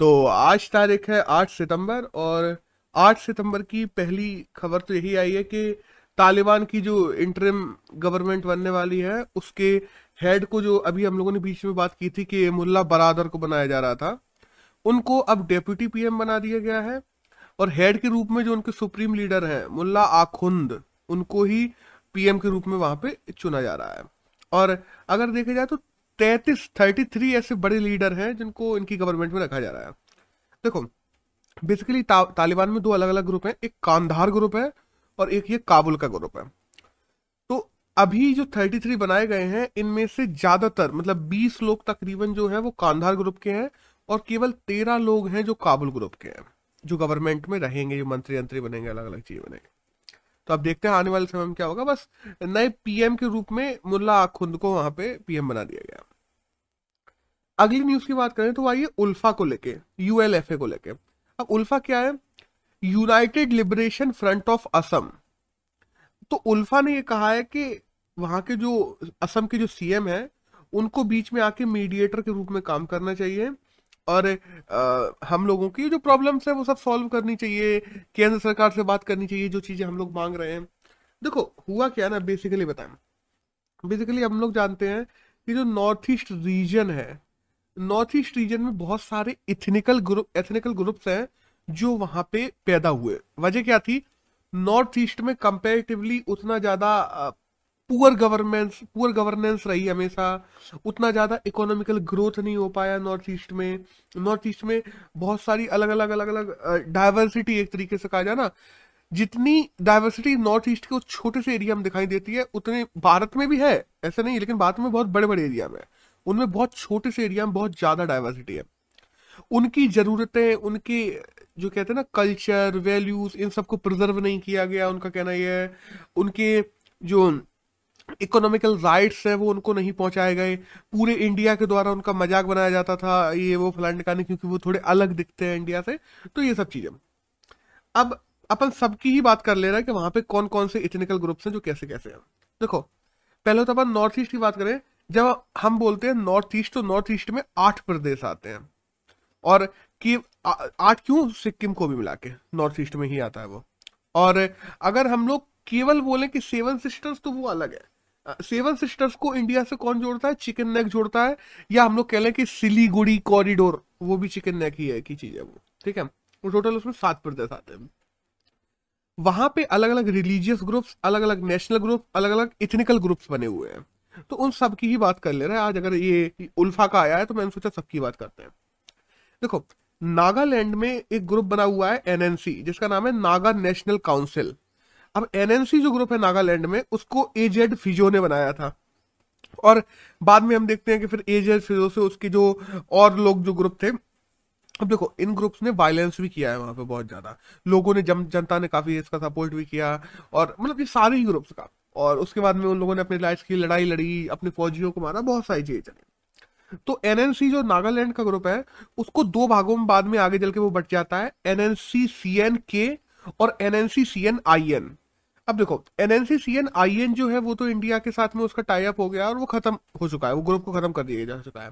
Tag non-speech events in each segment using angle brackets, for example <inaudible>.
तो आज तारीख है आठ सितंबर और आठ सितंबर की पहली खबर तो यही आई है कि तालिबान की जो इंटरिम गवर्नमेंट बनने वाली है, उसके हेड को जो अभी हम लोगों ने बीच में बात की थी कि मुल्ला बरादर को बनाया जा रहा था, उनको अब डेप्यूटी पीएम बना दिया गया है और हेड के रूप में जो उनके सुप्रीम लीडर हैं, मुल्ला आखुंद, उनको ही पीएम के रूप में वहाँ पे चुना जा रहा है। और अगर देखा जाए तो तैतीस थर्टी थ्री ऐसे बड़े लीडर हैं जिनको इनकी गवर्नमेंट में रखा जा रहा है। देखो बेसिकली ता, तालिबान में दो अलग अलग ग्रुप हैं एक कांधार ग्रुप है और एक ये काबुल का ग्रुप है। तो अभी जो थर्टी थ्री बनाए गए हैं इनमें से ज़्यादातर मतलब बीस लोग तकरीबन जो है वो कांधार ग्रुप के हैं और केवल तेरह लोग हैं जो काबुल ग्रुप के हैं जो गवर्नमेंट में रहेंगे जो मंत्री अंतरी बनेंगे अलग अलग चीज़ बनेंगे। तो अब देखते हैं आने वाले समय में क्या होगा। बस नए पीएम के रूप में मुल्ला आखुंद को वहाँ पे पीएम बना दिया गया। अगली न्यूज़ की बात करें तो आइए उल्फा को लेके यूएलएफए को लेके। अब उल्फा क्या है? United Liberation Front of Assam तो उल्फा ने ये कहा है कि वहाँ के जो असम के जो सीएम है उनको बीच में आके मीडिएटर के रूप में काम करना चाहिए और आ, हम लोगों की जो प्रॉब्लम्स है वो सब सॉल्व करनी चाहिए केंद्र सरकार से बात करनी चाहिए जो चीज़ें हम लोग मांग रहे हैं। देखो हुआ क्या ना बेसिकली बताएँ। बेसिकली हम लोग जानते हैं कि जो नॉर्थ ईस्ट रीजन है नॉर्थ ईस्ट रीजन में बहुत सारे इथनिकल ग्रुप एथनिकल ग्रुप्स हैं जो वहाँ पे पैदा हुए। वजह क्या थी? नॉर्थ ईस्ट में कंपेरेटिवली उतना ज़्यादा पुअर गवर्नेंस पुअर गवर्नेंस रही हमेशा। उतना ज़्यादा इकोनॉमिकल ग्रोथ नहीं हो पाया नॉर्थ ईस्ट में। नॉर्थ ईस्ट में बहुत सारी अलग अलग अलग अलग डाइवर्सिटी एक तरीके से कहा जाए ना, जितनी डाइवर्सिटी नॉर्थ ईस्ट के उस छोटे से एरिया में दिखाई देती है, उतने भारत में भी है। ऐसा नहीं, लेकिन भारत में बहुत बड़े बड़े एरिया में उनमें बहुत छोटे से एरिया में बहुत ज़्यादा डाइवर्सिटी है। उनकी ज़रूरतें, उनके जो कहते हैं ना कल्चर वैल्यूज़ इन सबको प्रिजर्व नहीं किया गया, उनका कहना यह है, उनके जो इकोनॉमिकल राइट्स है, वो उनको नहीं पहुँचाए गए। पूरे इंडिया के द्वारा उनका मज़ाक बनाया जाता था, ये वो फलान निकालने क्योंकि वो थोड़े अलग दिखते हैं इंडिया से तो ये सब चीज़ें। अब अपन सबकी ही बात कर ले रहे हैं कि वहाँ पे कौन कौन से इथनिकल ग्रुप्स हैं, जो कैसे कैसे हैं। देखो, पहले तो अपन नॉर्थ ईस्ट की बात करें जब हम बोलते हैं नॉर्थ ईस्ट तो नॉर्थ ईस्ट में आठ प्रदेश आते हैं। और कि आठ क्यों? सिक्किम को भी मिला के। नॉर्थ ईस्ट में ही आता है वो। और अगर हम लोग केवल बोले कि सेवन सिस्टर्स तो वो अलग है। सेवन सिस्टर्स को इंडिया से कौन जोड़ता है? चिकन नेक जोड़ता है। या हम लोग कह लें कि सिलीगुड़ी कॉरिडोर, वो भी चिकन नेक ही है की चीज़ है वो। ठीक है? वो टोटल उसमें सात प्रदेश आते हैं। वहाँ पे अलग अलग रिलीजियस ग्रुप्स अलग अलग नेशनल ग्रुप अलग अलग इथनिकल ग्रुप्स बने हुए हैं। तो उन सब की ही बात कर ले रहे हैं। आज अगर ये उल्फा का आया है तो मैंने सोचा सबकी बात करते हैं। देखो, नागालैंड में एक ग्रुप बना हुआ है एनएनसी जिसका नाम है नागा नेशनल काउंसिल। अब एनएनसी जो ग्रुप है नागालैंड में, उसको एजेड फिजो ने बनाया था। और बाद में हम देखते हैं कि फिर एजेड फिजो से उसके जो और लोग जो ग्रुप थे, अब देखो, इन ग्रुप्स ने वायलेंस भी किया है वहाँ पे बहुत ज़्यादा। लोगों ने जनता ने काफ़ी इसका सपोर्ट भी किया, और मतलब ये सारे ही ग्रुप्स का। और उसके बाद में उन लोगों ने अपने लाइफ की लड़ाई लड़ी, अपने फौजियों को मारा, बहुत सारी चीज़ें चली। तो एनएनसी जो नागालैंड का ग्रुप है, उसको दो भागों में बाद में आगे चल के वो बट जाता है एनएनसी सी एन के और NNC C N I N अब देखो NNC C N I N जो है, वो तो इंडिया के साथ में उसका टाई अप हो गया और वो खत्म हो चुका है, वो ग्रुप को खत्म कर दिया जा चुका है।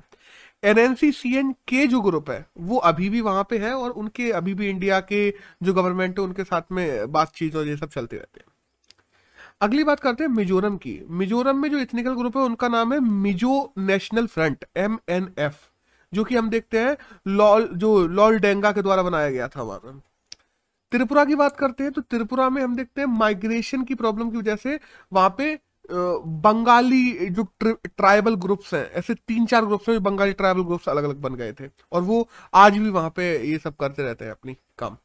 एनएनसी सी एन के जो ग्रुप है, वो अभी भी वहाँ पे है और उनके अभी भी इंडिया के जो गवर्नमेंट है, उनके साथ में बातचीत और ये सब चलते रहते हैं। अगली बात करते हैं मिजोरम की। मिजोरम में जो इथनिकल ग्रुप है, उनका नाम है Mizo National Front M N F जो कि हम देखते हैं लॉल, जो लॉल डेंगा के द्वारा बनाया गया था वहाँ पर। त्रिपुरा की बात करते हैं तो त्रिपुरा में हम देखते हैं माइग्रेशन की प्रॉब्लम की वजह से वहाँ पे बंगाली जो ट्राइबल ग्रुप्स हैं, ऐसे तीन चार ग्रुप्स हैं, बंगाली ट्राइबल ग्रुप्स अलग अलग बन गए थे। और वो आज भी वहाँ पे ये सब करते रहते हैं अपनी काम।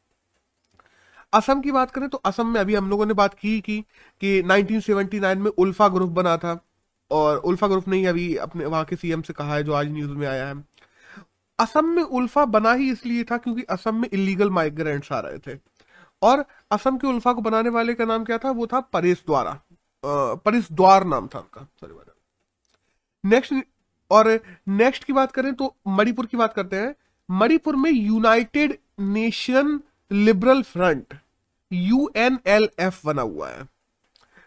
असम की बात करें तो असम में अभी हम लोगों ने बात की कि कि 1979 में उल्फा ग्रुप बना था और उल्फा ग्रुप ने ही अभी अपने, वहाँ के सीएम से कहा है जो आज न्यूज़ में आया है। असम में उल्फा बना ही इसलिए था क्योंकि असम में इलीगल माइग्रेंट्स आ रहे थे। और असम के उल्फा को बनाने वाले का नाम क्या था? वो था परेश द्वारा। परेश द्वार नाम था उनका। सॉरी नेक्स्ट और नेक्स्ट की बात करें तो मणिपुर की बात करते हैं। मणिपुर में United Nation Liberal Front UNLF बना हुआ है।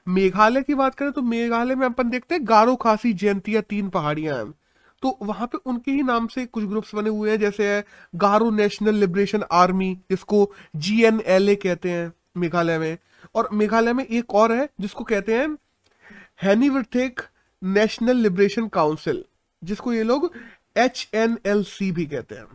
मेघालय की बात करें तो मेघालय में अपन देखते हैं गारो खासी जयंतिया तीन पहाड़ियाँ हैं। तो वहाँ पे उनके ही नाम से कुछ ग्रुप्स बने हुए हैं, जैसे है गारो नेशनल लिबरेशन आर्मी जिसको जीएनएलए कहते हैं मेघालय में। और मेघालय में एक और है, जिसको कहते हैं हैनीवर्थेक नेशनल लिबरेशन काउंसिल जिसको ये लोग एच एन एल सी भी कहते हैं।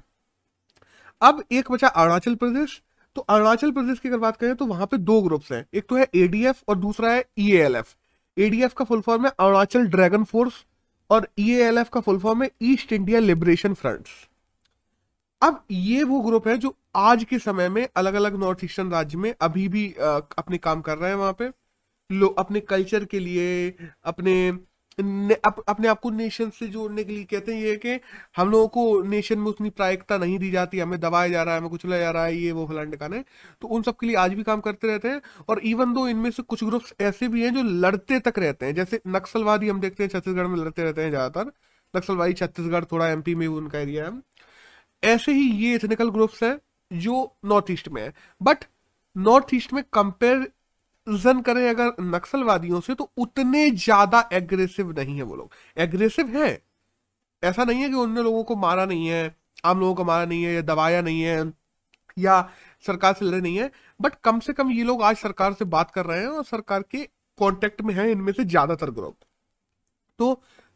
अब एक बचा अरुणाचल प्रदेश तो अरुणाचल प्रदेश की अगर बात करें तो वहाँ पे दो ग्रुप्स हैं। एक तो है एडीएफ और दूसरा है ईएएलएफ e एडीएफ का फुल फॉर्म है अरुणाचल ड्रैगन फोर्स और ईएएलएफ e का फुल फॉर्म है ईस्ट इंडिया लिबरेशन फ्रंट्स अब ये वो ग्रुप है जो आज के समय में अलग अलग नॉर्थ ईस्टर्न राज्य में अभी भी अपने काम कर रहे हैं वहाँ पे। लोग अपने कल्चर के लिए, अपने अप, अपने आप को नेशन से जोड़ने के लिए कहते हैं ये कि हम लोगों को नेशन में उतनी प्रायिकता नहीं दी जाती हमें दबाया जा रहा है हमें कुचला जा रहा है ये वो फलान टिकाने तो उन सब के लिए आज भी काम करते रहते हैं और इवन दो इनमें से कुछ ग्रुप्स ऐसे भी हैं जो लड़ते तक रहते हैं जैसे नक्सलवादी हम देखते हैं छत्तीसगढ़ में लड़ते रहते हैं ज़्यादातर। नक्सलवादी छत्तीसगढ़ थोड़ा एमपी में भी उनका एरिया है। ऐसे ही ये एथनिकल ग्रुप्स हैं जो नॉर्थ ईस्ट में है। बट नॉर्थ ईस्ट में कंपेयर जन करें अगर नक्सलवादियों से तो उतने ज़्यादा एग्रेसिव नहीं है वो लोग। एग्रेसिव है। ऐसा नहीं है कि उन्होंने लोगों को मारा नहीं है, आम लोगों को मारा नहीं है, या दबाया नहीं है, या सरकार से लड़े नहीं है। बट कम से कम ये लोग आज सरकार से बात कर रहे हैं और सरकार के कॉन्टेक्ट में है, इनमें से ज़्यादातर ग्रुप। तो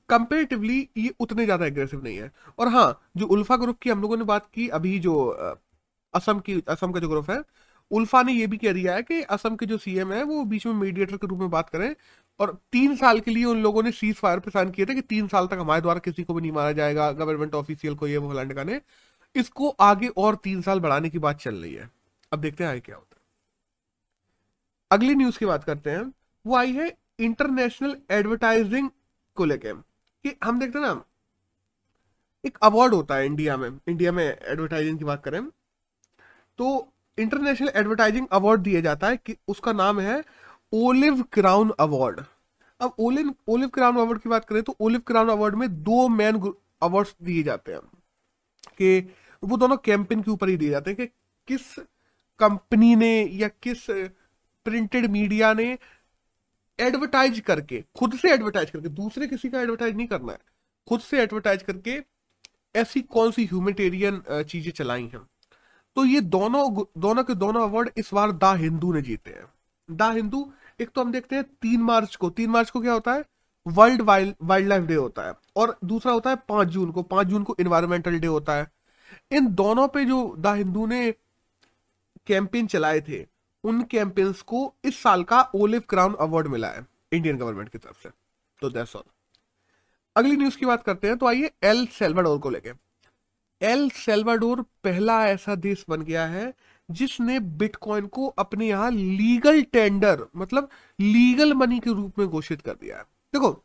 कंपेरेटिवली ये उतने ज़्यादा एग्रेसिव नहीं है। और हाँ जो उल्फा ग्रुप की हम लोगों ने बात की, अभी जो असम की, असम का जो ग्रुप है उल्फा ने यह भी कह दिया है कि असम के जो सीएम है, वो बीच में मीडिएटर के रूप में बात करें और तीन साल के लिए उन लोगों ने सीज फायर पे साइन किए थे कि तीन साल तक हमारे द्वारा किसी को भी नहीं मारा जाएगा गवर्नमेंट ऑफिशियल को ये, वो का ने इसको आगे और तीन साल बढ़ाने की बात चल रही है। अब देखते हैं आगे क्या होता है। अगली न्यूज़ की बात करते हैं। वो आई है इंटरनेशनल एडवर्टाइजिंग को लेके। कि हम देखते हैं ना, एक अवार्ड होता है इंडिया में। इंडिया में एडवर्टाइजिंग की बात करें तो इंटरनेशनल एडवर्टाइजिंग अवार्ड दिया जाता है कि उसका नाम है ओलिव क्राउन अवार्ड अब ओलिव ओलिव क्राउन अवार्ड की बात करें तो ओलिव क्राउन अवार्ड में दो मेन अवार्ड्स दिए जाते हैं कि वो दोनों कैंपेन के ऊपर ही दिए जाते हैं कि किस कंपनी ने या किस प्रिंटेड मीडिया ने एडवर्टाइज करके, खुद से एडवर्टाइज करके, दूसरे किसी का एडवर्टाइज नहीं करना है, खुद से एडवर्टाइज करके ऐसी कौन सी ह्यूमेटेरियन चीज़ें चलाई हैं। तो ये दोनों दोनों के दोनों अवार्ड इस बार दा हिंदू ने जीते हैं। द हिंदू, एक तो हम देखते हैं तीन मार्च को, तीन मार्च को क्या होता है? वर्ल्ड वाइल्ड लाइफ डे होता है, और दूसरा होता है पाँच जून को, पाँच जून को इन्वायरमेंटल डे होता है। इन दोनों पे जो द हिंदू ने कैंपेन चलाए थे, उन कैंपेन्स को इस साल का ओलिव क्राउन अवार्ड मिला है इंडियन गवर्नमेंट की तरफ़ से। तो दैट्स ऑल अगली न्यूज़ की बात करते हैं तो आइए एल सेल्वाडोर को लेके। एल सेल्वाडोर पहला ऐसा देश बन गया है जिसने बिटकॉइन को अपने यहाँ लीगल टेंडर मतलब लीगल मनी के रूप में घोषित कर दिया है। देखो,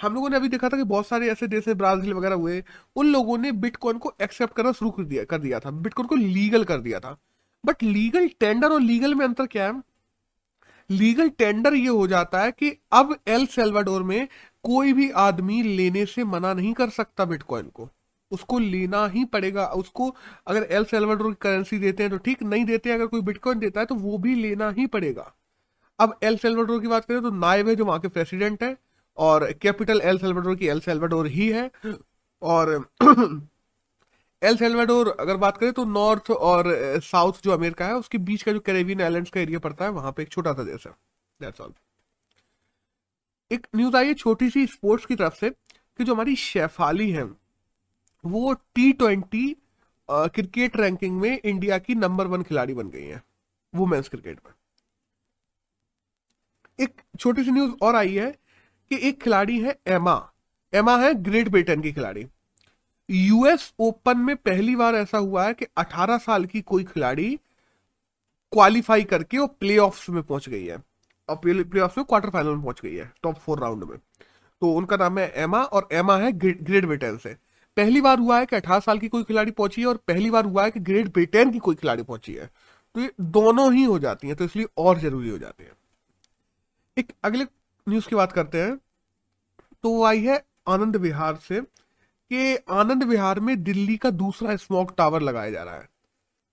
हम लोगों ने अभी देखा था कि बहुत सारे ऐसे देश ब्राज़ील वगैरह हुए, उन लोगों ने बिटकॉइन को एक्सेप्ट करना शुरू कर दिया कर दिया था, बिटकॉइन को लीगल कर दिया था। बट लीगल टेंडर और लीगल में अंतर क्या है? लीगल टेंडर ये हो जाता है कि अब एल सेल्वाडोर में कोई भी आदमी लेने से मना नहीं कर सकता बिटकॉइन को। उसको लेना ही पड़ेगा। उसको अगर एल सेल्वाडोर की करेंसी देते हैं तो ठीक, नहीं देते हैं अगर कोई बिटकॉइन देता है तो वो भी लेना ही पड़ेगा। अब एल सेल्वाडोर की बात करें तो नायब है जो वहाँ के प्रेसिडेंट है और कैपिटल एल सेल्वाडोर की एल सेल्वाडोर ही है। और <clears throat> एल सेल्वाडोर अगर बात करें तो नॉर्थ और साउथ जो अमेरिका है, उसके बीच का जो कैरेबियन आइलैंड्स का एरिया पड़ता है, वहाँ पे एक छोटा सा देश है। दैट्स ऑल एक न्यूज़ आई है छोटी सी स्पोर्ट्स की तरफ़ से कि जो हमारी शेफाली है वो टी ट्वेंटी क्रिकेट रैंकिंग में इंडिया की नंबर वन खिलाड़ी बन गई है वुमेन्स क्रिकेट में। एक छोटी सी न्यूज़ और आई है कि एक खिलाड़ी है एमा एमा है ग्रेट ब्रिटेन की खिलाड़ी। यूएस ओपन में पहली बार ऐसा हुआ है कि 18 साल की कोई खिलाड़ी क्वालिफाई करके वो प्ले में पहुँच गई है। और प्ले में क्वार्टर फाइनल में पहुँच गई है टॉप फोर राउंड में। तो उनका नाम है एमा और एमा है ग्रेट ब्रिटेन से। पहली बार हुआ है कि अठारह साल की कोई खिलाड़ी पहुँची है और पहली बार हुआ है कि ग्रेट ब्रिटेन की कोई खिलाड़ी पहुँची है। तो ये दोनों ही हो जाती हैं तो इसलिए और ज़रूरी हो जाते हैं। एक अगले न्यूज़ की बात करते हैं। तो वो आई है आनंद विहार से कि आनंद विहार में दिल्ली का दूसरा स्मोक टावर लगाया जा रहा है।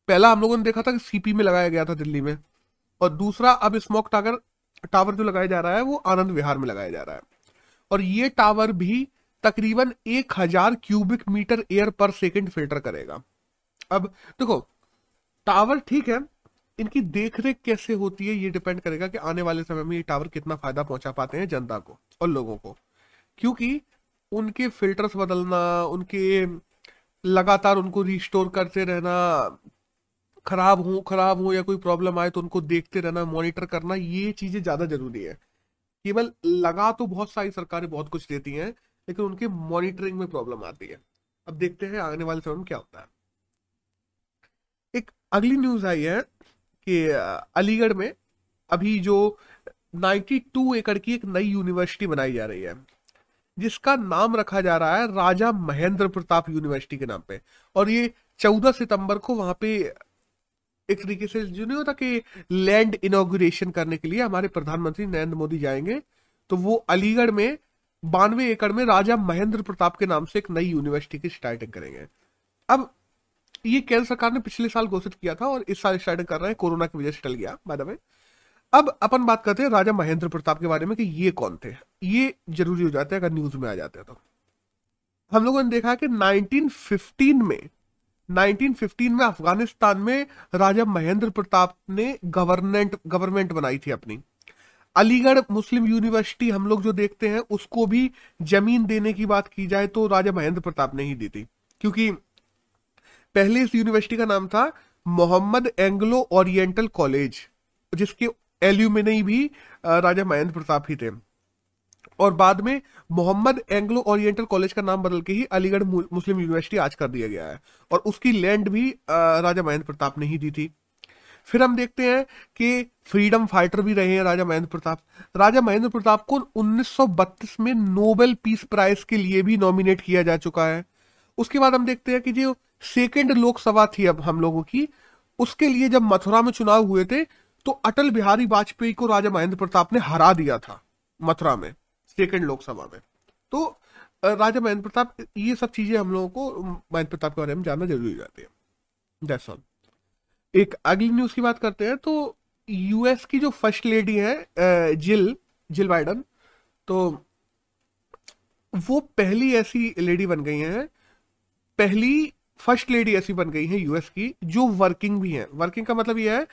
पहला हम लोगों ने देखा था कि सीपी में लगाया गया था दिल्ली में, और दूसरा अब स्मोक टावर टावर जो लगाया जा रहा है, वो आनंद विहार में लगाया जा रहा है। और ये टावर भी तकरीबन एक हज़ार cubic metre air per second filter करेगा। अब देखो, टावर ठीक है, इनकी देखरेख कैसे होती है ये डिपेंड करेगा कि आने वाले समय में ये टावर कितना फ़ायदा पहुँचा पाते हैं जनता को और लोगों को। क्योंकि उनके फिल्टर्स बदलना, उनके लगातार उनको रिस्टोर करते रहना, खराब हो खराब हो या कोई प्रॉब्लम आए तो उनको देखते रहना, मॉनिटर करना, ये चीज़ें ज़्यादा ज़रूरी है। केवल लगा तो बहुत सारी सरकारें बहुत कुछ देती हैं लेकिन उनके मॉनिटरिंग में प्रॉब्लम आती है। अब देखते हैं आने वाले समय में क्या होता है। एक अगली न्यूज़ आई है कि अलीगढ़ में अभी जो 92 एकड़ की एक नई यूनिवर्सिटी बनाई जा रही है, जिसका नाम रखा जा रहा है राजा महेंद्र प्रताप यूनिवर्सिटी के नाम पे। और ये 14 सितंबर को वहाँ पे एक तरीके से, जो नहीं होता कि लैंड इनोग्रेशन करने के लिए हमारे प्रधानमंत्री नरेंद्र मोदी जाएँगे तो वो अलीगढ़ में बानवे एकड़ में राजा महेंद्र प्रताप के नाम से एक नई यूनिवर्सिटी की स्टार्टिंग करेंगे। अब ये केंद्र सरकार ने पिछले साल घोषित किया था और इस साल स्टार्टिंग कर रहे हैं, कोरोना की वजह से टल गया बाद में अब अपन बात करते हैं राजा महेंद्र प्रताप के बारे में कि ये कौन थे। ये ज़रूरी हो जाते हैं अगर न्यूज़ में आ जाते हैं तो। हम लोगों ने देखा कि 1915 में 1915 में अफ़गानिस्तान में राजा महेंद्र प्रताप ने गवर्नमेंट गवर्नमेंट बनाई थी अपनी। अलीगढ़ मुस्लिम यूनिवर्सिटी हम लोग जो देखते हैं, उसको भी ज़मीन देने की बात की जाए तो राजा महेंद्र प्रताप ने ही दी थी। क्योंकि पहले इस यूनिवर्सिटी का नाम था मोहम्मद एंग्लो ओरिएंटल कॉलेज, जिसके एल्यूमिनी भी राजा महेंद्र प्रताप ही थे। और बाद में मोहम्मद एंग्लो ओरिएंटल कॉलेज का नाम बदल के ही अलीगढ़ मुस्लिम यूनिवर्सिटी आज कर दिया गया है। और उसकी लैंड भी राजा महेंद्र प्रताप ने ही दी थी। फिर हम देखते हैं कि फ्रीडम फाइटर भी रहे हैं राजा महेंद्र प्रताप। राजा महेंद्र प्रताप को 1932 में नोबेल पीस प्राइज के लिए भी नॉमिनेट किया जा चुका है। उसके बाद हम देखते हैं कि जो सेकेंड लोकसभा थी अब हम लोगों की, उसके लिए जब मथुरा में चुनाव हुए थे तो अटल बिहारी वाजपेयी को राजा महेंद्र प्रताप ने हरा दिया था मथुरा में, सेकेंड लोकसभा में। तो राजा महेंद्र प्रताप, ये सब चीज़ें हम लोगों को, महेंद्र प्रताप के बारे में जानना ज़रूरी हो जाती है। दैट्स ऑल एक अगली न्यूज़ की बात करते हैं तो यूएस की जो फ़र्स्ट लेडी है जिल जिल बाइडन तो वो पहली ऐसी लेडी बन गई हैं, पहली फ़र्स्ट लेडी ऐसी बन गई है यूएस की, जो वर्किंग भी है। वर्किंग का मतलब यह है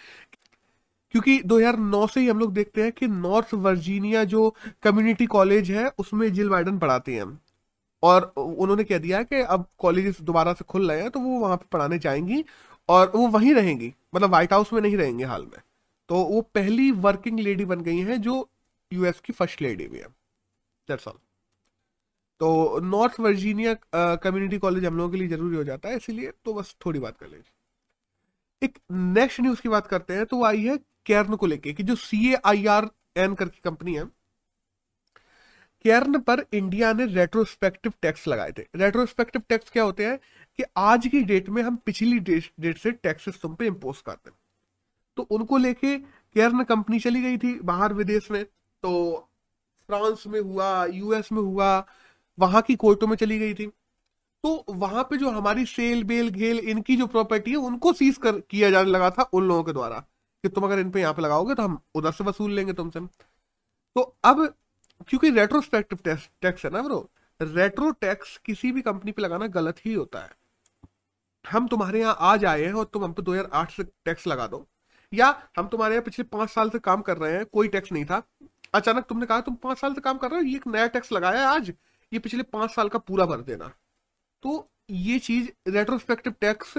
क्योंकि 2009 से ही हम लोग देखते हैं कि नॉर्थ वर्जीनिया जो कम्युनिटी कॉलेज है, उसमें जिल बाइडन पढ़ाती हैं। और उन्होंने कह दिया कि अब कॉलेज दोबारा से खुल रहे हैं तो वो वहाँ पे पढ़ाने जाएँगी। और वो वहीं रहेंगी मतलब व्हाइट हाउस में नहीं रहेंगे हाल में। तो वो पहली वर्किंग लेडी बन गई हैं जो यूएस की फ़र्स्ट लेडी भी है। दैट्स ऑल तो नॉर्थ वर्जीनिया कम्युनिटी कॉलेज हम लोगों के लिए ज़रूरी हो जाता है, इसीलिए तो बस थोड़ी बात कर लीजिए एक नेक्स्ट न्यूज़ की बात करते हैं तो वो आई है केर्न को लेके, कि जो C A I R N करके कंपनी है केर्न पर इंडिया ने रेट्रोस्पेक्टिव टैक्स लगाए थे। रेट्रोस्पेक्टिव टैक्स क्या होते हैं? कि आज की डेट में हम पिछली डेट से टैक्सेस तुम पे इम्पोज करते हैं। तो उनको लेके केर्न कंपनी चली गई थी बाहर विदेश में। तो फ्रांस में हुआ यूएस में हुआ, वहाँ की कोर्टों में चली गई थी। तो वहाँ पे जो हमारी सेल बेल घेल इनकी जो प्रॉपर्टी है, उनको सीज कर, किया जाने लगा था उन लोगों के द्वारा कि तुम अगर इन पे यहाँ पे लगाओगे तो हम उधर से वसूल लेंगे तुमसे। तो अब क्योंकि रेट्रोस्पेक्टिव टैक्स है ना ब्रो रेट्रो टैक्स किसी भी कंपनी पे लगाना गलत ही होता है। हम तुम्हारे यहाँ आज आए हैं और तुम हम पे 2008 से टैक्स लगा दो। या हम तुम्हारे यहाँ पिछले पाँच साल से काम कर रहे हैं, कोई टैक्स नहीं था। अचानक तुमने कहा तुम पाँच साल से काम कर रहे हो, ये एक नया टैक्स लगाया है आज, ये पिछले पाँच साल का पूरा भर देना। तो ये चीज़ रेट्रोस्पेक्टिव टैक्स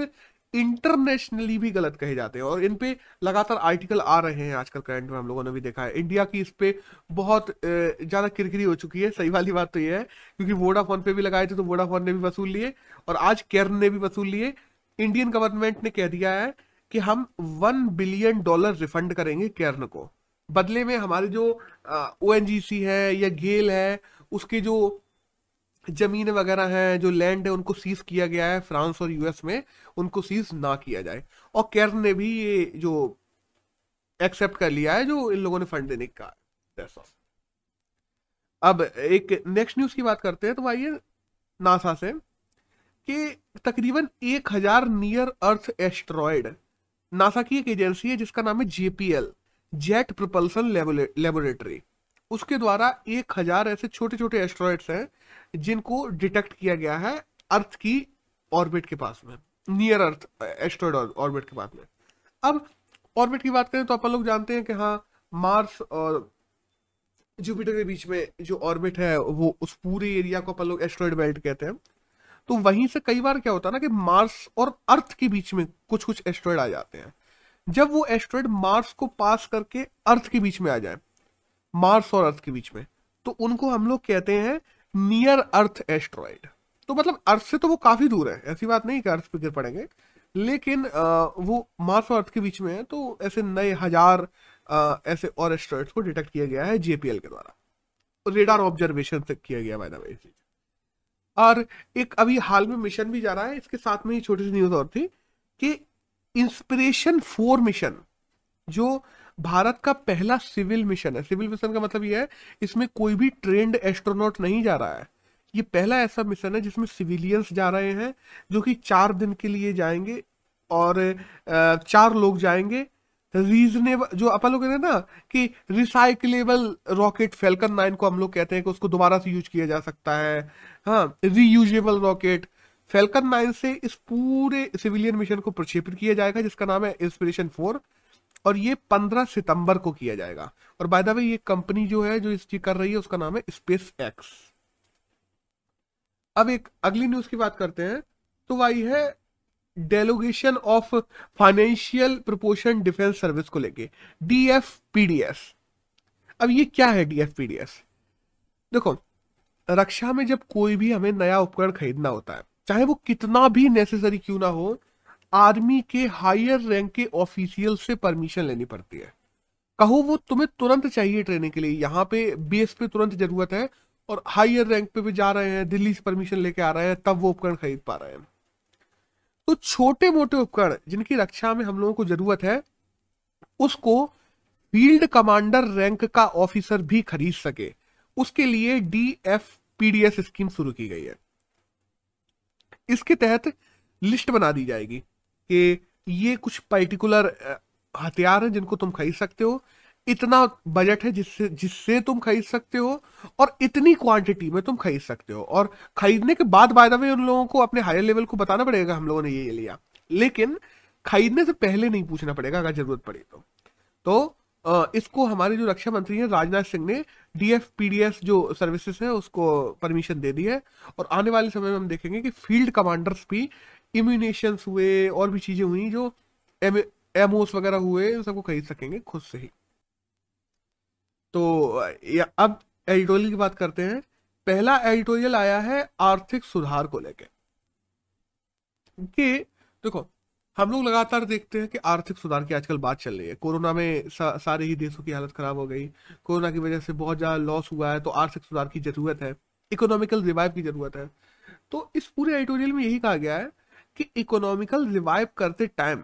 इंटरनेशनली भी गलत कहे जाते हैं और इन पे लगातार आर्टिकल आ रहे हैं आजकल करंट में, हम लोगों ने भी देखा है। इंडिया की इस पे बहुत ज़्यादा किरकिरी हो चुकी है, सही वाली बात तो ये है, क्योंकि वोडाफोन पे भी लगाए थे तो वोडाफोन ने भी वसूल लिए और आज केर्न ने भी वसूल लिए। इंडियन गवर्नमेंट ने कह दिया है कि हम वन बिलियन डॉलर रिफंड करेंगे केर्न को। बदले में हमारे जो ओएनजीसी है या गेल है, उसके जो ज़मीन वगैरह हैं, जो लैंड है, उनको सीज किया गया है फ्रांस और यूएस में, उनको सीज ना किया जाए। और केर ने भी ये जो एक्सेप्ट कर लिया है, जो इन लोगों ने फंड देने का अब एक नेक्स्ट न्यूज़ की बात करते हैं तो आइए नासा से, कि तकरीबन एक हज़ार नियर अर्थ एस्ट्रॉयड नासा की एक एजेंसी है, जिसका नाम है जेपीएल जेट प्रोपल्सन लेबोरेटरी उसके द्वारा एक हज़ार ऐसे छोटे छोटे एस्ट्रॉयड्स हैं जिनको डिटेक्ट किया गया है अर्थ की ऑर्बिट के पास में, नियर अर्थ, एस्ट्रॉइड ऑर्बिट के पास में। अब ऑर्बिट की बात करें तो अपन लोग जानते हैं कि हाँ मार्स और जुपिटर के बीच में जो ऑर्बिट है, वो उस पूरे एरिया को अपन लोग एस्ट्रॉइड बेल्ट कहते हैं। तो वहीं से कई बार क्या होता है ना कि मार्स और अर्थ के बीच में कुछ कुछ एस्ट्रॉइड आ जाते हैं। जब वो एस्ट्रॉइड मार्स को पास करके अर्थ के बीच में आ जाए, मार्स और अर्थ के बीच में तो उनको हम लोग कहते हैं नियर अर्थ एस्ट्रॉइड तो मतलब अर्थ से तो वो काफ़ी दूर है, ऐसी बात नहीं कि अर्थ पे गिर पड़ेंगे, लेकिन वो मार्स और अर्थ के बीच में है तो ऐसे नए हज़ार ऐसे और एस्ट्रॉइड्स को डिटेक्ट किया गया है जेपीएल के द्वारा। रेडार ऑब्जर्वेशन से किया गया बाय द वे और एक अभी हाल में मिशन भी जा रहा है, इसके साथ में ही छोटी सी न्यूज़ और थी कि इंस्पिरेशन फोर मिशन जो भारत का पहला सिविल मिशन है। सिविल मिशन का मतलब ये है, इसमें कोई भी ट्रेंड एस्ट्रोनॉट नहीं जा रहा है। ये पहला ऐसा मिशन है जिसमें सिविलियंस जा रहे हैं, जो कि चार दिन के लिए जाएँगे और चार लोग जाएँगे। रीजनेबल जो अपन लोग कहते हैं ना कि रिसाइकलेबल रॉकेट फेल्कन नाइन को हम लोग कहते हैं कि उसको दोबारा से यूज़ किया जा सकता है। हाँ रीयूजेबल रॉकेट फेल्कन नाइन से इस पूरे सिविलियन मिशन को प्रक्षेपित किया जाएगा, जिसका नाम है इंस्पिरेशन फोर और ये पंद्रह सितंबर को किया जाएगा। और बाय द वे ये कंपनी जो है, जो इस चीज़ कर रही है, उसका नाम है स्पेस एक्स अब एक अगली न्यूज़ की बात करते हैं। तो वही है delegation of financial proportion defence service को लेके डीएफपीडीएस अब ये क्या है डीएफपीडीएस देखो, रक्षा में जब कोई भी हमें नया उपकरण खरीदना होता है, चाहे वो कितना भी नेसेसरी क्यों ना हो आर्मी के हायर रैंक के ऑफिशियल से परमिशन लेनी पड़ती है। कहो वो तुम्हें तुरंत चाहिए ट्रेनिंग के लिए। यहाँ पे बेस पे तुरंत ज़रूरत है और हायर रैंक पे भी जा रहे हैं, दिल्ली से परमिशन लेके आ रहे हैं, तब वो उपकरण खरीद पा रहे हैं। तो छोटे मोटे उपकरण जिनकी रक्षा में हम लोगों को ज़रूरत है, उसको फ़ील्ड कमांडर रैंक का ऑफिसर भी खरीद सके। उसके लिए डी एफ़ स्कीम शुरू की गई है। इसके तहत लिस्ट बना दी जाएगी। कि ये कुछ पर्टिकुलर हथियार हैं जिनको तुम खरीद सकते हो। इतना बजट है जिससे जिससे तुम खरीद सकते हो और इतनी क्वांटिटी में तुम खरीद सकते हो। और खरीदने के बाद बाय द वे उन लोगों को अपने हायर लेवल को बताना पड़ेगा, हम लोगों ने ये लिया। लेकिन खरीदने से पहले नहीं पूछना पड़ेगा, अगर ज़रूरत पड़ी तो। तो इसको हमारे जो रक्षा मंत्री हैं, राजनाथ सिंह ने डीएफपीडीएस जो सर्विसेज़ है, उसको परमिशन दे दी है। और आने वाले समय में हम देखेंगे कि फ़ील्ड कमांडर्स भी इम्यूनेशन हुए और भी चीज़ें हुई जो एम एमओस वगैरह हुए उन सबको खरीद सकेंगे खुद से ही। तो अब एडिटोरियल की बात करते हैं। पहला एडिटोरियल आया है आर्थिक सुधार को लेकर कि देखो हम लोग लगातार देखते हैं कि आर्थिक सुधार की आजकल बात चल रही है। कोरोना में सा, सारे ही देशों की हालत खराब हो गई। कोरोना की वजह से बहुत ज़्यादा लॉस हुआ है तो आर्थिक सुधार की ज़रूरत है। इकोनॉमिकल रिवाइव की ज़रूरत है। तो इस पूरे एडिटोरियल में यही कहा गया है कि इकोनॉमिकल रिवाइव करते टाइम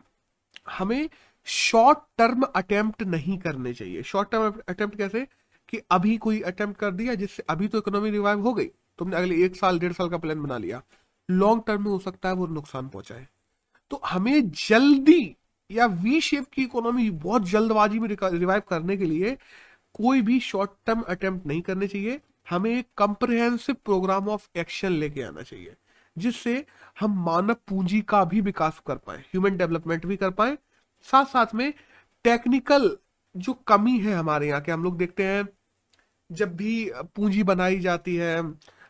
हमें शॉर्ट टर्म अटेम्प्ट नहीं करने चाहिए। शॉर्ट टर्म अटेम्प्ट कैसे? कि अभी कोई अटेम्प्ट कर दिया, जिससे अभी तो इकोनॉमी रिवाइव हो गई, तुमने अगले एक साल, डेढ़ साल का प्लान बना लिया। लॉन्ग टर्म में हो सकता है वो नुकसान पहुँचाए। तो हमें जल्दी, या वी शेप की इकोनॉमी बहुत जल्दबाजी में रिवाइव करने के लिए कोई भी शॉर्ट टर्म अटेम्प्ट नहीं करने चाहिए। हमें एक कंप्रहेंसिव प्रोग्राम ऑफ़ एक्शन लेके आना चाहिए। जिससे हम मानव पूंजी का भी विकास कर पाए ह्यूमन डेवलपमेंट भी कर पाए। साथ साथ में टेक्निकल जो कमी है हमारे यहाँ, के हम लोग देखते हैं, जब भी पूंजी बनाई जाती है,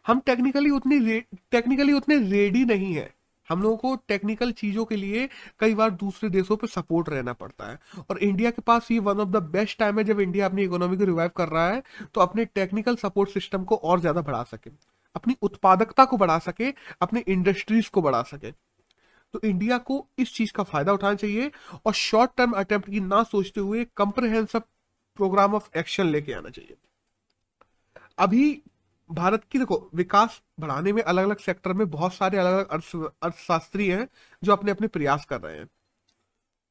हम टेक्निकली उतनी टेक्निकली उतने रेडी नहीं है। हम लोगों को टेक्निकल चीज़ों के लिए कई बार दूसरे देशों पर सपोर्ट रहना पड़ता है। और इंडिया के पास ये one of the best time है जब इंडिया अपनी इकोनॉमी को रिवाइव कर रहा है तो अपने टेक्निकल सपोर्ट सिस्टम को और ज़्यादा बढ़ा सके। अपनी उत्पादकता को बढ़ा सके, अपने इंडस्ट्रीज़ को बढ़ा सके। तो इंडिया को इस चीज़ का फ़ायदा उठाना चाहिए और शॉर्ट टर्म अटेम्प्ट की ना सोचते हुए कंप्रहेंसिव प्रोग्राम ऑफ़ एक्शन लेके आना चाहिए। अभी भारत की देखो, विकास बढ़ाने में अलग अलग सेक्टर में बहुत सारे अलग अलग अर्थशास्त्री हैं जो अपने अपने प्रयास कर रहे हैं।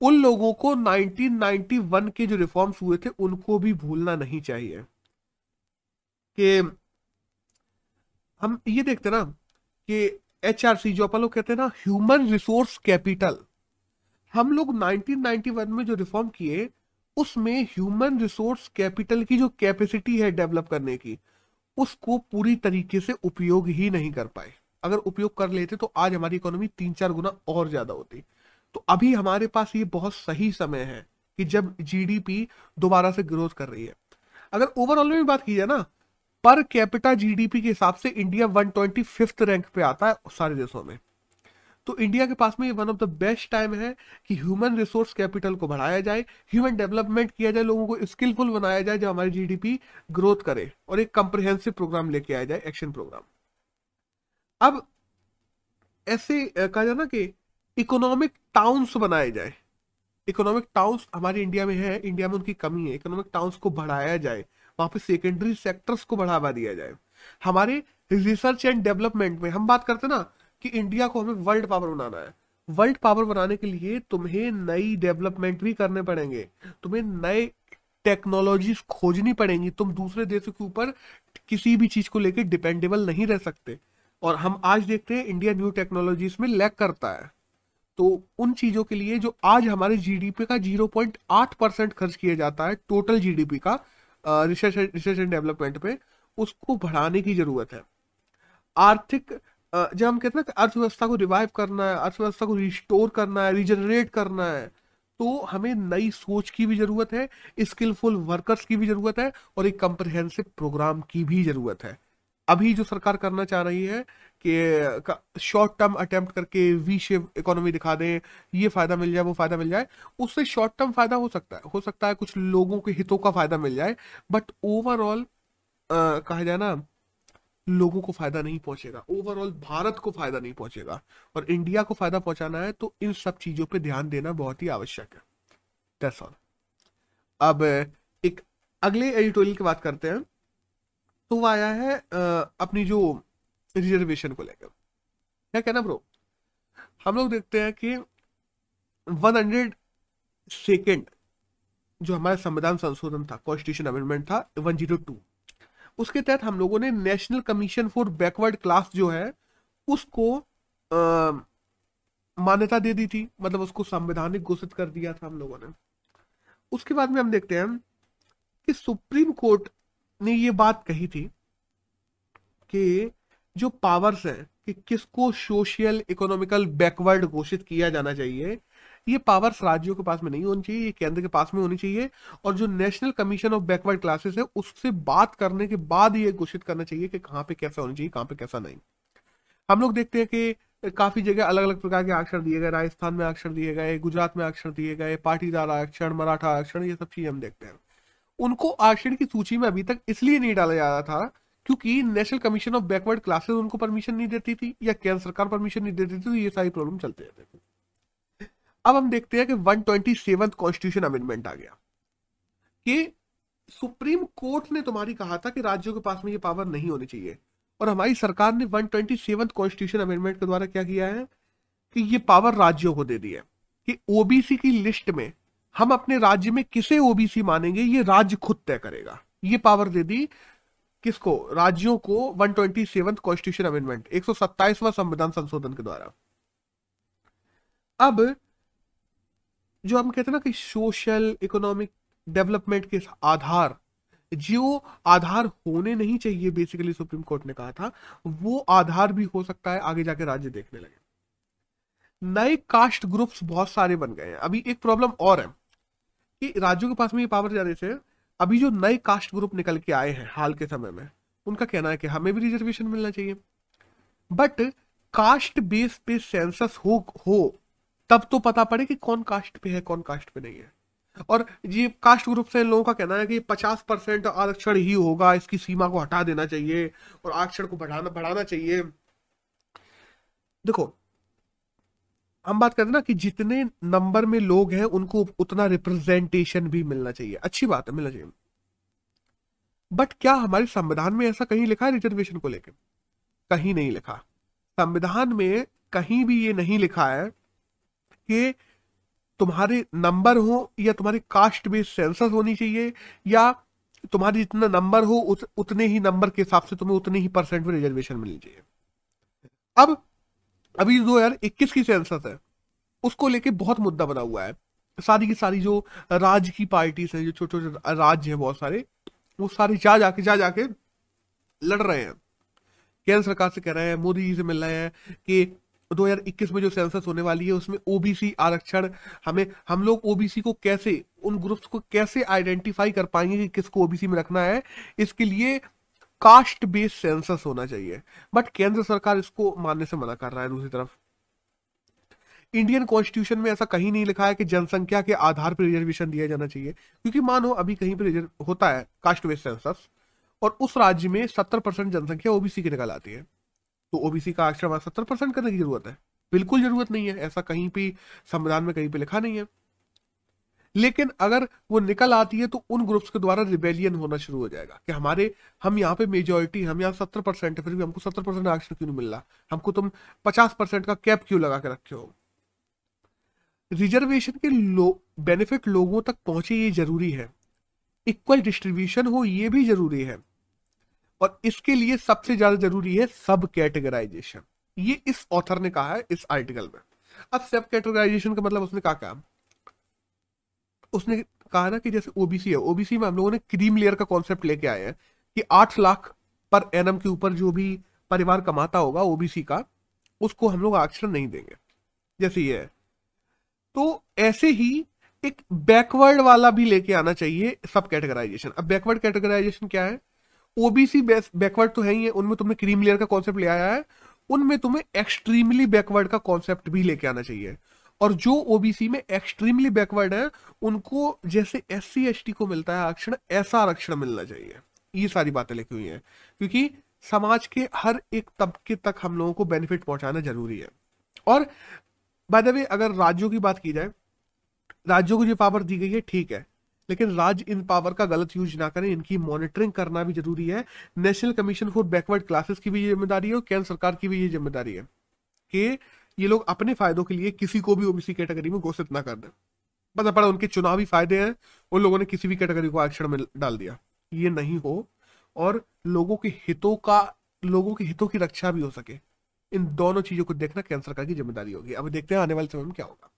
उन लोगों को 1991 के जो रिफॉर्म्स हुए थे, उनको भी भूलना नहीं चाहिए। कि हम ये देखते ना कि एचआरसी जो अपन लोग कहते हैं ना ह्यूमन रिसोर्स कैपिटल हम लोग 1991 में जो रिफॉर्म किए, उसमें ह्यूमन रिसोर्स कैपिटल की जो कैपेसिटी है डेवलप करने की, उसको पूरी तरीके से उपयोग ही नहीं कर पाए। अगर उपयोग कर लेते तो आज हमारी इकोनॉमी तीन चार गुना और ज़्यादा होती। तो अभी हमारे पास ये बहुत सही समय है कि जब जीडीपी दोबारा से ग्रोथ कर रही है। अगर ओवरऑल में बात की जाए ना पर कैपिटा जीडीपी के हिसाब से India one twenty fifth rank पे आता है सारे देशों में। तो इंडिया के पास में ये one of the best time है कि ह्यूमन रिसोर्स कैपिटल को बढ़ाया जाए ह्यूमन डेवलपमेंट किया जाए, लोगों को स्किलफुल बनाया जाए, जो हमारी जीडीपी ग्रोथ करे और एक कंप्रिहेंसिव प्रोग्राम लेके आया जाए एक्शन प्रोग्राम अब ऐसे कहा जाए ना कि इकोनॉमिक टाउन्स बनाए जाए। इकोनॉमिक टाउन्स हमारे इंडिया में है इंडिया में उनकी कमी है। इकोनॉमिक टाउन्स को बढ़ाया जाए। वहाँ पे सेकेंडरी सेक्टर्स को बढ़ावा दिया जाए। हमारे रिसर्च एंड डेवलपमेंट में हम बात करते ना कि इंडिया को हमें वर्ल्ड पावर बनाना है। वर्ल्ड पावर बनाने के लिए तुम्हें नई डेवलपमेंट भी करने पड़ेंगे। तुम्हें नए टेक्नोलॉजीज़ खोजनी पड़ेंगी। तुम दूसरे देशों के ऊपर किसी भी चीज़ को लेकर डिपेंडेबल नहीं रह सकते। और हम आज देखते हैं इंडिया न्यू टेक्नोलॉजीज़ में लैक करता है। तो उन चीज़ों के लिए जो आज हमारे जीडीपी का 0.8 परसेंट खर्च किया जाता है टोटल जीडीपी का रिसर्च एंड डेवलपमेंट पे उसको बढ़ाने की ज़रूरत है। आर्थिक जब हम कहते हैं कि अर्थव्यवस्था को रिवाइव करना है, अर्थव्यवस्था को रिस्टोर करना है रिजनरेट करना है तो हमें नई सोच की भी ज़रूरत है स्किलफुल वर्कर्स की भी ज़रूरत है और एक कंप्रहेंसिव प्रोग्राम की भी ज़रूरत है। अभी जो सरकार करना चाह रही है कि शॉर्ट टर्म अटेम्प्ट करके वी शेप इकोनॉमी दिखा दें, ये फ़ायदा मिल जाए, वो फ़ायदा मिल जाए। उससे शॉर्ट टर्म फ़ायदा हो सकता है, हो सकता है कुछ लोगों के हितों का फ़ायदा मिल जाए बट ओवरऑल कहा जाए ना, लोगों को फ़ायदा नहीं पहुंचेगा। ओवरऑल भारत को फ़ायदा नहीं पहुंचेगा। और इंडिया को फ़ायदा पहुंचाना है तो इन सब चीज़ों पे ध्यान देना बहुत ही आवश्यक है। दैट्स ऑल अब, एक अगले एडिटोरियल की बात करते हैं। तो वो आया है अपनी जो रिजर्वेशन को लेकर। क्या कहना ब्रो हम लोग देखते हैं कि वन हंड्रेड सेकेंड जो हमारा संविधान संशोधन था कॉन्स्टिट्यूशन अमेंडमेंट था वन ज़ीरो टू उसके तहत हम लोगों ने national commission for backward class जो है, उसको मान्यता दे दी थी। मतलब उसको संवैधानिक घोषित कर दिया था हम लोगों ने। उसके बाद में हम देखते हैं कि सुप्रीम कोर्ट ने ये बात कही थी कि जो पावर्स है कि किसको सोशल इकोनॉमिकल बैकवर्ड घोषित किया जाना चाहिए, ये पावर्स राज्यों के पास में नहीं होनी चाहिए, ये केंद्र के पास में होनी चाहिए और जो national commission of backward classes है, उससे बात करने के बाद ये घोषित करना चाहिए कि कहाँ पे कैसा होना चाहिए, कहाँ पे कैसा नहीं। हम लोग देखते हैं कि काफ़ी जगह अलग अलग प्रकार के आरक्षण दिए गए, राजस्थान में आरक्षण दिए गए, गुजरात में आरक्षण दिए गए, पाटीदार आरक्षण, मराठा आरक्षण, ये सब चीज़ हम देखते हैं। उनको आरक्षण की सूची में अभी तक इसलिए नहीं डाला जा रहा था क्योंकि national commission of backward classes उनको परमिशन नहीं देती थी, या केंद्र सरकार परमिशन नहीं देती थी तो ये सारी प्रॉब्लम चलते रहते थे। अब हम देखते हैं कि one twenty seven constitution amendment आ गया, कि सुप्रीम कोर्ट ने तुम्हारी कहा था कि राज्यों के पास में ये पावर नहीं होनी चाहिए, और हमारी सरकार ने one twenty seven constitution amendment के द्वारा क्या किया है, कि ये पावर राज्यों को दे दी है, कि ओबीसी की लिस्ट में हम अपने राज्य में किसे ओबीसी मानेंगे, ये राज्य खुद तय करेगा, ये पावर दे दी किसको? राज्यों को one twenty seven constitution amendment एक संविधान संशोधन के द्वारा। अब, जो हम कहते हैं ना कि सोशल इकोनॉमिक डेवलपमेंट के आधार, जो आधार होने नहीं चाहिए बेसिकली सुप्रीम कोर्ट ने कहा था, वो आधार भी हो सकता है, आगे जाके राज्य देखने लगे। नए कास्ट ग्रुप्स बहुत सारे बन गए हैं। अभी एक प्रॉब्लम और है कि राज्यों के पास में ये पावर जाने से अभी जो नए कास्ट ग्रुप निकल के आए हैं हाल के समय में, उनका कहना है कि हमें भी रिजर्वेशन मिलना चाहिए। बट कास्ट बेस पे सेंसस हो हो, तब तो पता पड़े कि कौन कास्ट पे है, कौन कास्ट पे नहीं है। और ये कास्ट ग्रुप से लोगों का कहना है कि पचास परसेंट आरक्षण ही होगा, इसकी सीमा को हटा देना चाहिए और आरक्षण को बढ़ाना बढ़ाना चाहिए। देखो हम बात करते ना कि जितने नंबर में लोग हैं उनको उतना रिप्रेजेंटेशन भी मिलना चाहिए। अच्छी बात है मिलना चाहिए। बट क्या हमारे संविधान में ऐसा कहीं लिखा है रिजर्वेशन को लेकर कहीं नहीं लिखा। संविधान में कहीं भी ये नहीं लिखा है कि तुम्हारे नंबर हो या तुम्हारी कास्ट बेस्ड सेंसस होनी चाहिए या तुम्हारे जितना नंबर हो उत, उतने ही नंबर के हिसाब से तुम्हें उतने ही परसेंट में रिजर्वेशन मिलनी चाहिए। अब अभी दो हज़ार इक्कीस की सेंसस है, उसको लेके बहुत मुद्दा बना हुआ है। सारी की सारी जो राज्य की पार्टीज़ है, जो छोटे छोटे राज्य है बहुत सारे, वो सारे जा जाके जा जाके लड़ रहे हैं। केंद्र सरकार से कह रहे हैं, मोदी जी से मिल रहे हैं कि 2021 में जो सेंसस होने वाली है, उसमें ओबीसी आरक्षण, हमें, हम लोग ओबीसी को कैसे, उन ग्रुप्स को कैसे आइडेंटिफाई कर पाएँगे कि किसको ओबीसी में रखना है, इसके लिए कास्ट बेस्ड सेंसस होना चाहिए। बट केंद्र सरकार इसको मानने से मना कर रहा है दूसरी तरफ़। इंडियन कॉन्स्टिट्यूशन में ऐसा कहीं नहीं लिखा है कि जनसंख्या के आधार पर रिजर्वेशन दिया जाना चाहिए। क्योंकि मानो अभी कहीं पर होता है कास्ट बेस्ड सेंसस, और उस राज्य में सत्तर परसेंट जनसंख्या ओबीसी की निकल आती है। तो ओबीसी का आरक्षण सत्तर परसेंट करने की ज़रूरत है। बिल्कुल ज़रूरत नहीं है। ऐसा कहीं भी संविधान में कहीं पे लिखा नहीं है। लेकिन अगर वो निकल आती है तो उन ग्रुप्स के द्वारा रिबेलियन होना शुरू हो जाएगा कि हमारे, हम यहाँ पे मेजोरिटी हम यहाँ सत्तर परसेंट है, फिर भी हमको सत्तर परसेंट आरक्षण क्यों नहीं मिल रहा? हमको तुम पचास परसेंट का कैप क्यों लगा के रखे हो? रिजर्वेशन के लो बेनिफिट लोगों तक पहुँचे ये ज़रूरी है। इक्वल डिस्ट्रीब्यूशन हो ये भी ज़रूरी है। और इसके लिए सबसे ज़्यादा ज़रूरी है सब कैटेगराइजेशन ये इस ऑथर ने कहा है, इस आर्टिकल में। अब सब कैटेगराइजेशन का मतलब उसने कहा क्या? उसने कहा ना कि जैसे ओबीसी है ओबीसी में हम लोगों ने क्रीम लेयर का कॉन्सेप्ट लेके आए हैं कि आठ लाख पर एनम के ऊपर जो भी परिवार कमाता होगा ओबीसी का, उसको हम लोग आरक्षण नहीं देंगे। जैसे ये है। तो ऐसे ही एक बैकवर्ड वाला भी लेके आना चाहिए सब कैटेगराइजेशन अब बैकवर्ड कैटेगराइजेशन क्या है? ओबीसी बैकवर्ड तो है ही है, उनमें तुमने क्रीम लेयर का कॉन्सेप्ट ले आया है, उनमें तुम्हें एक्सट्रीमली बैकवर्ड का कॉन्सेप्ट भी लेके आना चाहिए। और जो ओबीसी में एक्सट्रीमली बैकवर्ड है, उनको जैसे एस सी को मिलता है आरक्षण ऐसा आरक्षण मिलना चाहिए। ये सारी बातें लिखी हुई हैं। क्योंकि समाज के हर एक तबके तक हम लोगों को बेनिफिट पहुंचाना ज़रूरी है। और बाय द वे अगर राज्यों की बात की जाए, राज्यों को जो पावर दी गई है, ठीक है। लेकिन राज्य इन पावर का गलत यूज़ ना करें, इनकी मॉनिटरिंग करना भी ज़रूरी है। National commission for backward classes की भी ज़िम्मेदारी है और केंद्र सरकार की भी ये ज़िम्मेदारी है कि ये लोग अपने फायदों के लिए किसी को भी ओबीसी कैटेगरी में घोषित ना कर दें। पता पड़ा उनके चुनावी फ़ायदे हैं, उन लोगों ने किसी भी कैटेगरी को आरक्षण में डाल दिया। ये नहीं हो, और लोगों के हितों का, लोगों के हितों की रक्षा भी हो सके। इन दोनों चीज़ों को देखना केंद्र सरकार की ज़िम्मेदारी होगी। अब देखते हैं आने वाले समय में क्या होगा।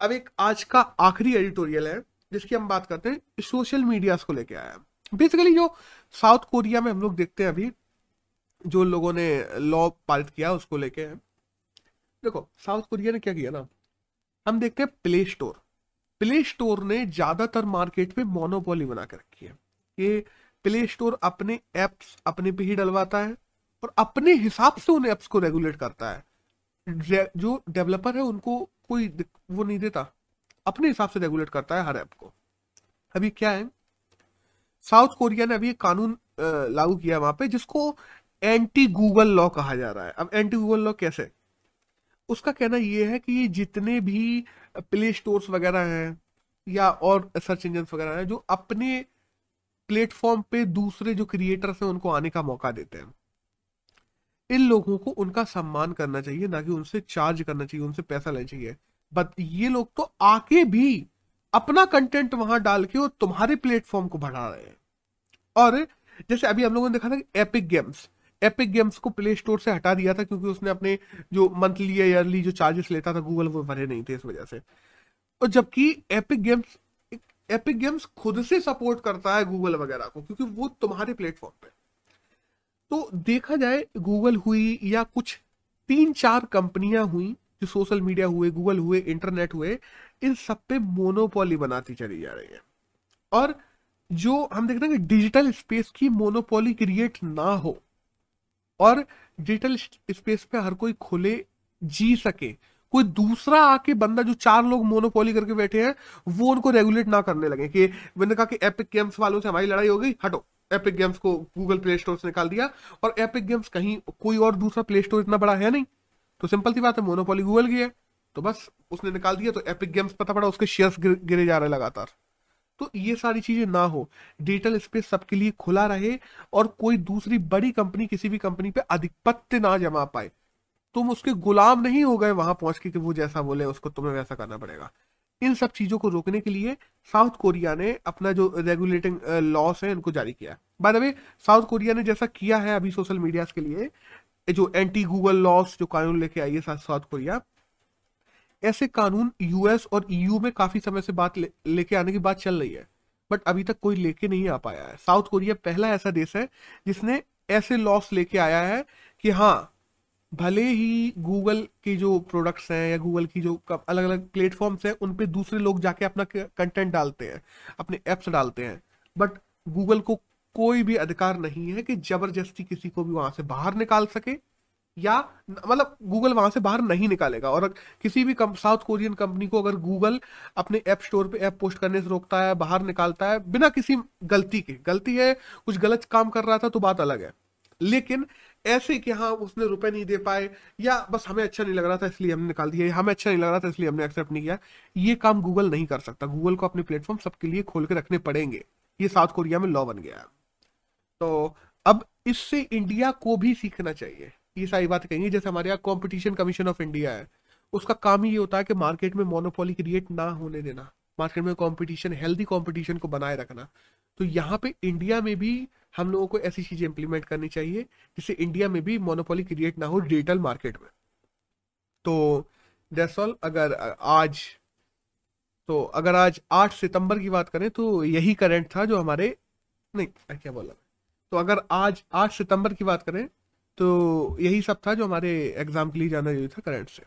अब एक आज का आखिरी एडिटोरियल है, जिसकी हम बात करते हैं सोशल मीडिया को लेके आया। बेसिकली जो साउथ कोरिया में हम लोग देखते हैं अभी, जो लोगों ने लॉ पारित किया उसको लेके। देखो, साउथ कोरिया ने क्या किया ना, हम देखते हैं प्ले स्टोर। प्ले स्टोर ने ज़्यादातर मार्केट में मोनोपोली बना के रखी है कि प्ले स्टोर अपने एप्स अपने पे ही डलवाता है और अपने हिसाब से उन एप्स को रेगुलेट करता है। जो डेवलपर है उनको कोई वो नहीं देता। अपने हिसाब से रेगुलेट करता है हर ऐप को। अभी क्या है? साउथ कोरिया ने अभी एक कानून लागू किया वहाँ पे जिसको एंटी गूगल लॉ कहा जा रहा है। अब एंटी गूगल लॉ कैसे? उसका कहना यह है कि जितने भी प्ले स्टोर्स वगैरह हैं या और सर्च इंजन वगैरह हैं, जो अपने प्लेटफॉर्म पे दूसरे जो क्रिएटर्स हैं, उनको आने का मौका देते हैं। इन लोगों को उनका सम्मान करना चाहिए, ना कि उनसे चार्ज करना चाहिए, उनसे पैसा लेना चाहिए। बट ये लोग तो आके भी अपना कंटेंट वहाँ डाल के और तुम्हारे प्लेटफॉर्म को बढ़ा रहे हैं। और जैसे अभी हम लोगों ने देखा था एपिक गेम्स एपिक गेम्स को प्ले स्टोर से हटा दिया था क्योंकि उसने अपने जो मंथली या ईयरली जो चार्जेस लेता था गूगल वो भरे नहीं थे इस वजह से। और जबकि एपिक गेम्स एपिक गेम्स खुद से सपोर्ट करता है गूगल वगैरह को, क्योंकि वो तुम्हारे प्लेटफॉर्म पे। तो देखा जाए गूगल हुई या कुछ तीन चार कंपनियाँ हुई जो सोशल मीडिया हुए गूगल हुए इंटरनेट हुए, इन सब पे मोनोपोली बनाती चली जा रही है। और जो हम देखते हैं कि डिजिटल स्पेस की मोनोपोली क्रिएट ना हो और डिजिटल स्पेस पे हर कोई खुले, जी सके। कोई दूसरा आके बंदा जो चार लोग मोनोपोली करके बैठे हैं, वो उनको रेगुलेट ना करने लगे कि मैंने कहा कि एपिक गेम्स वालों से हमारी लड़ाई हो गई, हटो। एपिक गेम्स को गूगल प्ले स्टोर से निकाल दिया और एपिक गेम्स कहीं कोई और दूसरा प्ले स्टोर इतना बड़ा है नहीं। तो सिंपल सी बात है मोनोपोली गूगल की है तो बस उसने निकाल दिया तो एपिक गेम्स पता पड़ा उसके शेयर्स गिरे जा रहे लगातार। तो ये सारी चीज़ें ना हो। डिजिटल स्पेस सबके लिए खुला रहे और कोई दूसरी बड़ी कंपनी किसी भी कंपनी पे अधिपत्य ना जमा पाए। तुम उसके गुलाम नहीं हो गए वहाँ पहुँच के कि वो जैसा बोले, उसको तुम्हें वैसा करना पड़ेगा। इन सब चीज़ों को रोकने के लिए साउथ कोरिया ने अपना जो रेगुलेटिंग लॉस है, उनको जारी किया by the way South Korea ने जैसा किया है अभी सोशल मीडिया के लिए जो एंटी गूगल लॉस जो कानून लेके आई है साउथ कोरिया ऐसे कानून यूएस और ईयू में काफ़ी समय से बात लेके आने की बात चल रही है बट अभी तक कोई लेके नहीं आ पाया है। साउथ कोरिया पहला ऐसा देश है जिसने ऐसे लॉस लेके आया है कि हाँ भले ही गूगल के जो प्रोडक्ट्स हैं या गूगल की जो अलग अलग प्लेटफॉर्म्स हैं उन पे दूसरे लोग जाके अपना कंटेंट डालते हैं, अपने एप्स डालते हैं बट गूगल को कोई भी अधिकार नहीं है कि ज़बरदस्ती किसी को भी वहाँ से बाहर निकाल सके। या मतलब गूगल वहाँ से बाहर नहीं निकालेगा। और किसी भी साउथ कोरियन कंपनी को अगर गूगल अपने ऐप स्टोर पे ऐप पोस्ट करने से रोकता है, बाहर निकालता है, बिना किसी गलती के, गलती है, कुछ गलत काम कर रहा था तो बात अलग है। लेकिन ऐसे कि हाँ उसने रुपए नहीं दे पाए, या बस हमें अच्छा नहीं लग रहा था इसलिए हमने निकाल दिया हमें अच्छा नहीं लग रहा था इसलिए हमने एक्सेप्ट नहीं किया, ये काम गूगल नहीं कर सकता। गूगल को अपने प्लेटफॉर्म सबके लिए खोल के रखने पड़ेंगे। ये साउथ कोरिया में लॉ बन गया तो अब इससे इंडिया को भी सीखना चाहिए। ये सारी बात कहेंगे, जैसे हमारे यहाँ कॉम्पिटिशन कमीशन ऑफ़ इंडिया है। उसका काम ही ये होता है कि मार्केट में मोनोपोली क्रिएट ना होने देना मार्केट में कंपटीशन हेल्दी कंपटीशन को बनाए रखना। तो यहाँ पे इंडिया में भी हम लोगों को ऐसी चीज़ें इंप्लीमेंट करनी चाहिए, जिससे इंडिया में भी मोनोपोली क्रिएट ना हो डिजिटल मार्केट में। तो दैट्स ऑल अगर आज तो अगर आज 8 सितंबर की बात करें तो यही करंट था जो हमारे, नहीं क्या बोला तो अगर आज 8 सितंबर की बात करें तो यही सब था जो हमारे एग्ज़ाम के लिए जाना ज़रूरी था करंट से।